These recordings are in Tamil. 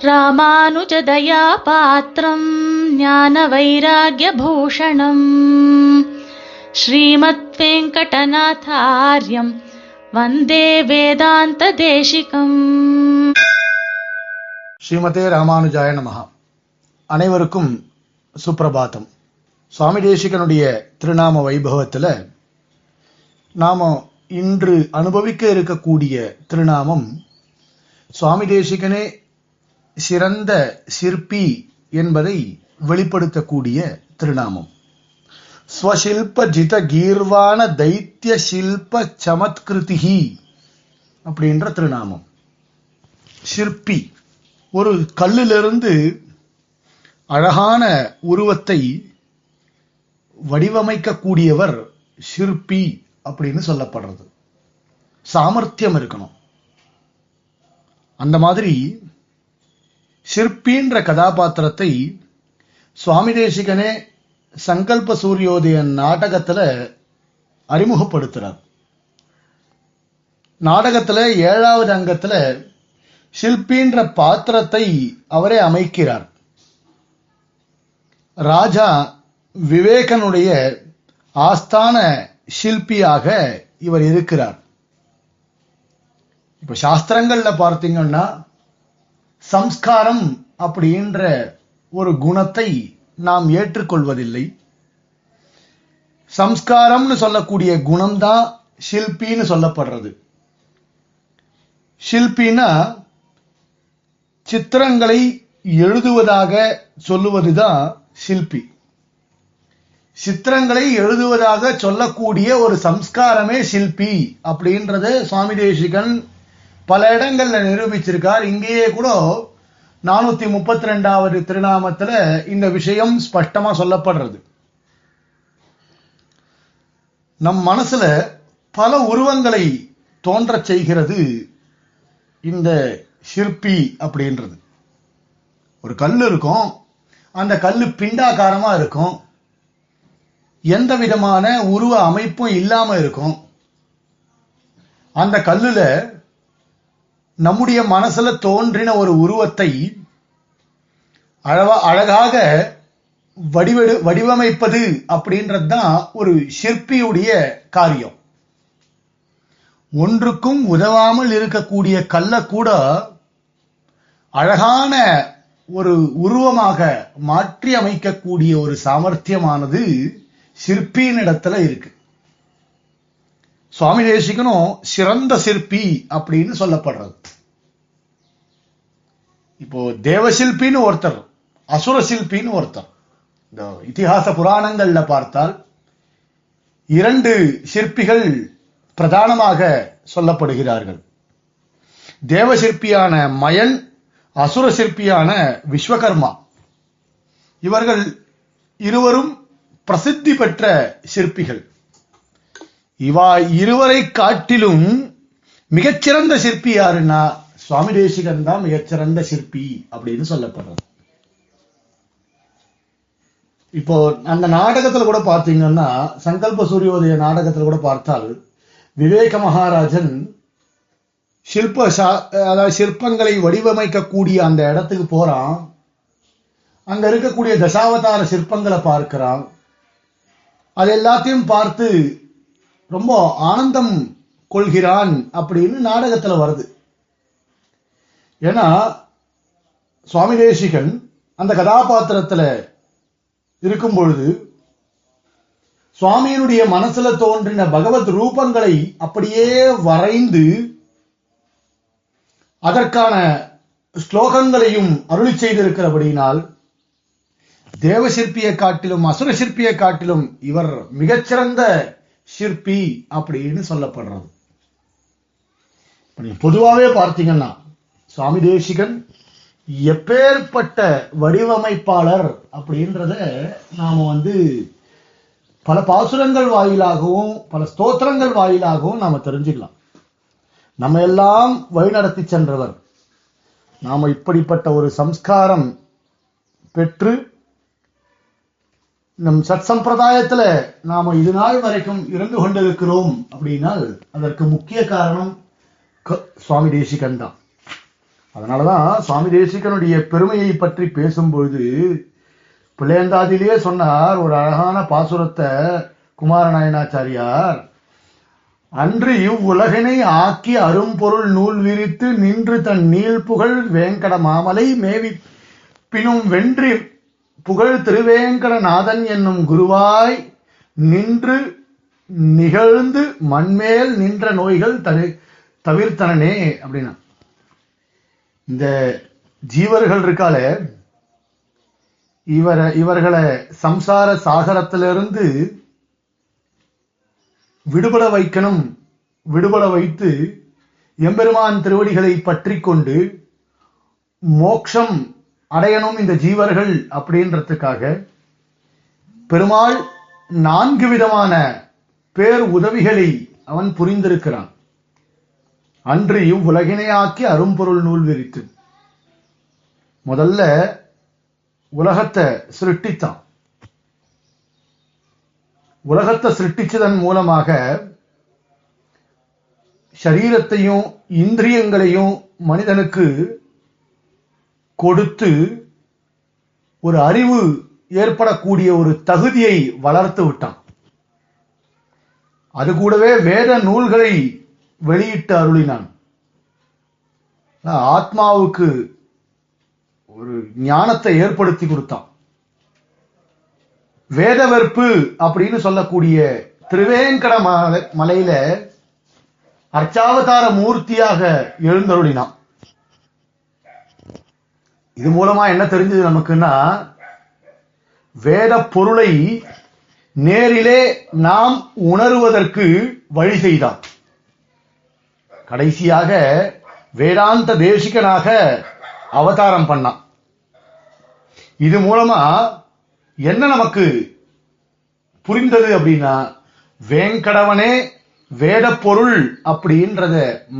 ராமானுஜதயா பாத்திரம் ஞான வைராகியபூஷணம் ஸ்ரீமத் வெங்கடநாதாரியம் வந்தே வேதாந்த தேசிகம் ஸ்ரீமதே ராமானுஜாய நமஹா அனைவருக்கும் சுப்பிரபாத்தம் சுவாமி தேசிகனுடைய திருநாம வைபவத்துல நாம இன்று அனுபவிக்க இருக்கக்கூடிய திருநாமம் சுவாமி தேசிகனே சிறந்த சிற்பி என்பதை வெளிப்படுத்தக்கூடிய திருநாமம். ஸ்வசில்ப ஜித கீர்வான தைத்திய சில்ப சமத்கிருதிகி அப்படின்ற திருநாமம். சிற்பி ஒரு கல்லிலிருந்து அழகான உருவத்தை வடிவமைக்கக்கூடியவர் சிற்பி அப்படின்னு சொல்லப்படுறது. சாமர்த்தியம் இருக்கணும். அந்த மாதிரி சிற்பின்ற கதாபாத்திரத்தை சுவாமி தேசிகனே சங்கல்ப சூரியோதய நாடகத்துல அறிமுகப்படுத்துறார். நாடகத்துல ஏழாவது அங்கத்துல ஷில்பின்ற பாத்திரத்தை அவரே அமைக்கிறார். ராஜா விவேகனுடைய ஆஸ்தான ஷில்பியாக இவர் இருக்கிறார். இப்ப சாஸ்திரங்கள்ல பார்த்தீங்கன்னா சம்ஸ்காரம் அப்படின்ற ஒரு குணத்தை நாம் ஏற்றுக்கொள்வதில்லை. சம்ஸ்காரம்னு சொல்லக்கூடிய குணம்தான் ஷில்பின்னு சொல்லப்படுறது. ஷில்பின்னா சித்திரங்களை எழுதுவதாக சொல்லுவதுதான் ஷில்பி. சித்திரங்களை எழுதுவதாக சொல்லக்கூடிய ஒரு சம்ஸ்காரமே ஷில்பி அப்படின்றத சுவாமி தேசிகன் பல இடங்கள்ல நிரூபிச்சிருக்கார். இங்கேயே கூட நானூத்தி முப்பத்தி ரெண்டாவது திருநாமத்துல இந்த விஷயம் ஸ்பஷ்டமா சொல்லப்படுறது. நம் மனசுல பல உருவங்களை தோன்றச் செய்கிறது இந்த சிற்பி அப்படின்றது. ஒரு கல் இருக்கும். அந்த கல் பிண்டாக்காரமா இருக்கும். எந்த விதமான உருவ அமைப்பும் இல்லாம இருக்கும். அந்த கல்லுல நம்முடைய மனசுல தோன்றின ஒரு உருவத்தை அழவா அழகாக வடிவெடு வடிவமைப்பது அப்படின்றது தான் ஒரு சிற்பியுடைய காரியம். ஒன்றுக்கும் உதவாமல் இருக்கக்கூடிய கல்ல கூட அழகான ஒரு உருவமாக மாற்றி அமைக்கக்கூடிய ஒரு சாமர்த்தியமானது சிற்பியின் இடத்துல இருக்கு. சுவாமி தேசிகனும் சிறந்த சிற்பி அப்படின்னு சொல்லப்படுறது. இப்போ தேவசில்பின்னு ஒருத்தர் அசுர சில்பின்னு ஒருத்தர். இந்த இதிகாச புராணங்கள்ல பார்த்தால் இரண்டு சிற்பிகள் பிரதானமாக சொல்லப்படுகிறார்கள். தேவ சிற்பியான மயன் அசுர சிற்பியான விஸ்வகர்மா. இவர்கள் இருவரும் பிரசித்தி பெற்ற சிற்பிகள். இவா இருவரை காட்டிலும் மிகச்சிறந்த சிற்பி யாருன்னா சுவாமி தேசிகன் தான் மிகச்சிறந்த சிற்பி அப்படின்னு சொல்லப்படுறது. இப்போ அந்த நாடகத்துல கூட பார்த்தீங்கன்னா சங்கல்ப சூரியோதய நாடகத்துல கூட பார்த்தால் விவேக மகாராஜன் சிற்ப அதாவது சிற்பங்களை வடிவமைக்கக்கூடிய அந்த இடத்துக்கு போறான். அங்க இருக்கக்கூடிய தசாவதார சிற்பங்களை பார்க்கிறான். அது எல்லாத்தையும் பார்த்து ரொம்ப ஆனந்தம் கொள்கிறான் அப்படின்னு நாடகத்துல வருது. ஏன்னா சுவாமி தேசிகன் அந்த கதாபாத்திரத்துல இருக்கும் பொழுது சுவாமியினுடைய மனசுல தோன்றின பகவத் ரூபங்களை அப்படியே வரைந்து அதற்கான ஸ்லோகங்களையும் அருளி செய்திருக்கிறபடியினால் தேவ சிற்பியை காட்டிலும் அசுர சிற்பியை காட்டிலும் இவர் மிகச்சிறந்த சிற்பி அப்படின்னு சொல்லப்படுறது. பொதுவாகவே பார்த்தீங்கன்னா சுவாமி தேசிகன் எப்பேற்பட்ட வடிவமைப்பாளர் அப்படின்றத நாம வந்து பல பாசுரங்கள் வாயிலாகவும் பல ஸ்தோத்திரங்கள் வாயிலாகவும் நாம தெரிஞ்சுக்கலாம். நம்ம எல்லாம் வழிநடத்தி சென்றவர். நாம இப்படிப்பட்ட ஒரு சம்ஸ்காரம் பெற்று நம் சத் சம்பிரதாயத்துல நாம இது நாள் வரைக்கும் இருந்து கொண்டிருக்கிறோம் அப்படின்னால் அதற்கு முக்கிய காரணம் க- சுவாமி தேசிகன் தான் அதனாலதான் சுவாமி தேசிகனுடைய பெருமையை பற்றி பேசும்பொழுது பிள்ளையந்தாதிலேயே சொன்னார் ஒரு அழகான பாசுரத்தை குமாரநாயனாச்சாரியார். அன்று இவ்வுலகினை ஆக்கி அரும்பொருள் நூல் விரித்து நின்று தன் நீள் புகழ் வேங்கட மாமலை மேவி பினும் வென்றி புகழ் திருவேங்கடநாதன் என்னும் குருவாய் நின்று நிகழ்ந்து மண்மேல் நின்ற நோய்கள் தவிர்த்தனனே அப்படின்னா. இந்த ஜீவர்கள் இருக்காளே இவர இவர்களை சம்சார சாகரத்திலிருந்து விடுபட வைக்கணும். விடுபட வைத்து எம்பெருமான் திருவடிகளை பற்றி கொண்டு மோக்ஷம் அடையணும் இந்த ஜீவர்கள் அப்படின்றதுக்காக பெருமாள் நான்கு விதமான பேர் உதவிகளை அவன் புரிந்திருக்கிறான். அன்றியும் உலகினையாக்கி அரும்பொருள் நூல் விரித்து. முதல்ல உலகத்தை சிருஷ்டித்தான். உலகத்தை சிருஷ்டிச்சதன் மூலமாக சரீரத்தையும் இந்திரியங்களையும் மனிதனுக்கு கொடுத்து ஒரு அறிவு ஏற்படக்கூடிய ஒரு தகுதியை வளர்த்து விட்டான். அது கூடவே வேத நூல்களை வெளியிட்டு அருளினான். ஆத்மாவுக்கு ஒரு ஞானத்தை ஏற்படுத்தி கொடுத்தான். வேதவெற்பு அப்படின்னு சொல்லக்கூடிய திருவேங்கட மலை மலையில அர்ச்சாவதார மூர்த்தியாக எழுந்தருளினான். இது மூலமா என்ன தெரிஞ்சது நமக்குன்னா வேத பொருளை நேரிலே நாம் உணருவதற்கு வழி செய்தான். கடைசியாக வேதாந்த தேசிகனாக அவதாரம் பண்ணான். இது மூலமா என்ன நமக்கு புரிந்தது அப்படின்னா வேங்கடவனே வேத பொருள் அப்படின்றத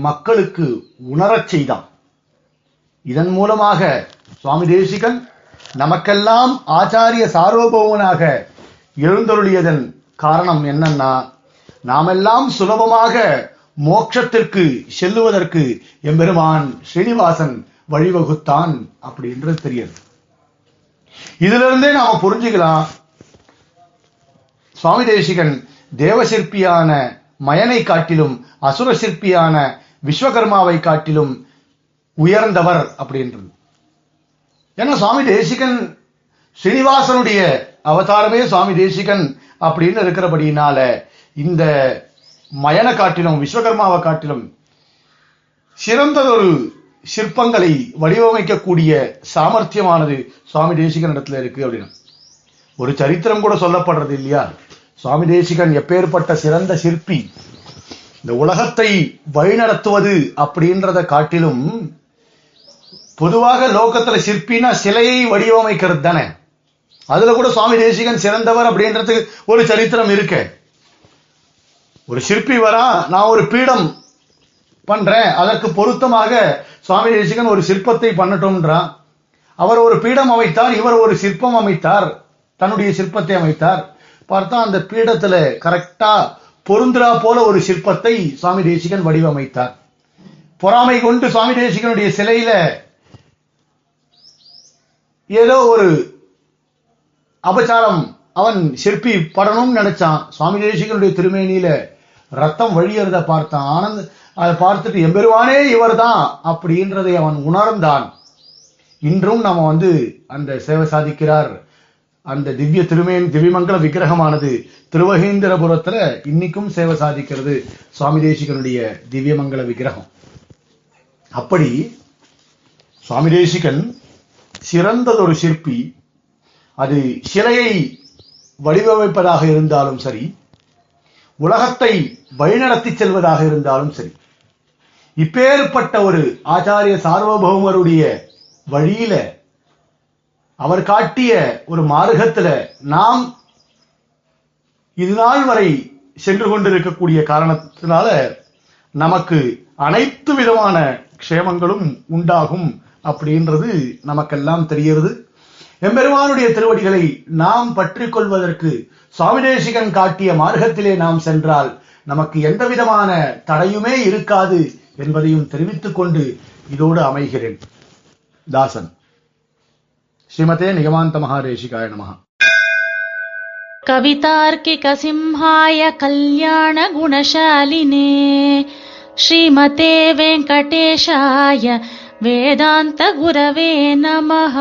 மக்களுக்கு உணரச் செய்தான். இதன் மூலமாக சுவாமி தேசிகன் நமக்கெல்லாம் ஆச்சாரிய சார்வபௌவனாக எழுந்தருளியதன் காரணம் என்னன்னா நாமெல்லாம் சுலபமாக மோட்சத்திற்கு செல்லுவதற்கு எம்பெருமான் ஸ்ரீனிவாசன் வழிவகுத்தான் அப்படின்றது தெரியுது. இதுல இருந்தே நாம புரிஞ்சுக்கலாம். சுவாமி தேசிகன் தேவசிற்பியான மயனை காட்டிலும் அசுர சிற்பியான விஸ்வகர்மாவை காட்டிலும் உயர்ந்தவர் அப்படின்றது. ஏன்னா சுவாமி தேசிகன் ஸ்ரீனிவாசனுடைய அவதாரமே சுவாமி தேசிகன் அப்படின்னு இருக்கிறபடினால இந்த மயனை காட்டிலும் விஸ்வகர்மாவை காட்டிலும் சிறந்ததொரு சிற்பங்களை வடிவமைக்கக்கூடிய சாமர்த்தியமானது சுவாமி தேசிகன் இடத்துல இருக்கு அப்படின்னு. ஒரு சரித்திரம் கூட சொல்லப்படுறது இல்லையா? சுவாமி தேசிகன் எப்பேற்பட்ட சிறந்த சிற்பி இந்த உலகத்தை வழிநடத்துவது அப்படின்றத காட்டிலும் பொதுவாக லோகத்துல சிற்பினா சிலையை வடிவமைக்கிறது தானே. அதுல கூட சுவாமி தேசிகன் சிறந்தவர் அப்படின்றதுக்கு ஒரு சரித்திரம் இருக்கு. ஒரு சிற்பி வரா நான் ஒரு பீடம் பண்றேன். அதற்கு பொருத்தமாக சுவாமி தேசிகன் ஒரு சிற்பத்தை பண்ணட்டும்ன்றான். அவர் ஒரு பீடம் அமைத்தார் இவர் ஒரு சிற்பம் அமைத்தார் தன்னுடைய சிற்பத்தை அமைத்தார். பார்த்தா அந்த பீடத்துல கரெக்டா பொருந்திரா போல ஒரு சிற்பத்தை சுவாமி தேசிகன் வடிவமைத்தார். பொறாமை கொண்டு சுவாமி தேசிகனுடைய சிலையில ஏதோ ஒரு அபச்சாரம் அவன் சிற்பி படணும்னு நினைச்சான். சுவாமி தேசிகனுடைய திருமேனியில ரத்தம் வழியறத பார்த்தான். ஆனந்த் அதை பார்த்துட்டு எம்பெருவானே இவர்தான்! அப்படின்றதை அவன் உணர்ந்தான். இன்றும் நம்ம வந்து அந்த சேவை சாதிக்கிறார். அந்த திவ்ய திருமேன் திவ்யமங்கல விக்கிரகமானது திருவகேந்திரபுரத்துல இன்னைக்கும் சேவை சாதிக்கிறது. சுவாமி தேசிகனுடைய திவ்யமங்கல விக்கிரகம். அப்படி சுவாமி தேசிகன் சிறந்ததொரு சிற்பி. அது சிலையை வடிவமைப்பதாக இருந்தாலும் சரி உலகத்தை வழிநடத்தி செல்வதாக இருந்தாலும் சரி இப்பேற்பட்ட ஒரு ஆச்சாரிய சார்வபௌமருடைய வழியில அவர் காட்டிய ஒரு மார்க்கத்துல நாம் இது நாள் வரை சென்று கொண்டிருக்கக்கூடிய காரணத்தினால நமக்கு அனைத்து விதமான க்ஷேமங்களும் உண்டாகும் அப்படின்றது நமக்கெல்லாம் தெரிகிறது எம்பெருமானுடைய திருவடிகளை நாம் பற்றிக் கொள்வதற்கு சுவாமிதேசிகன் காட்டிய மார்க்கத்திலே நாம் சென்றால் நமக்கு எந்த விதமான தடையுமே இருக்காது என்பதையும் தெரிவித்துக் கொண்டு இதோடு அமைகிறேன். தாசன். ஸ்ரீமதே நிகமாந்த மகாரேஷிகாய நமகா கல்யாண குணசாலினே ஸ்ரீமதே வெங்கடேஷாய वेदान्तगुरवे नमः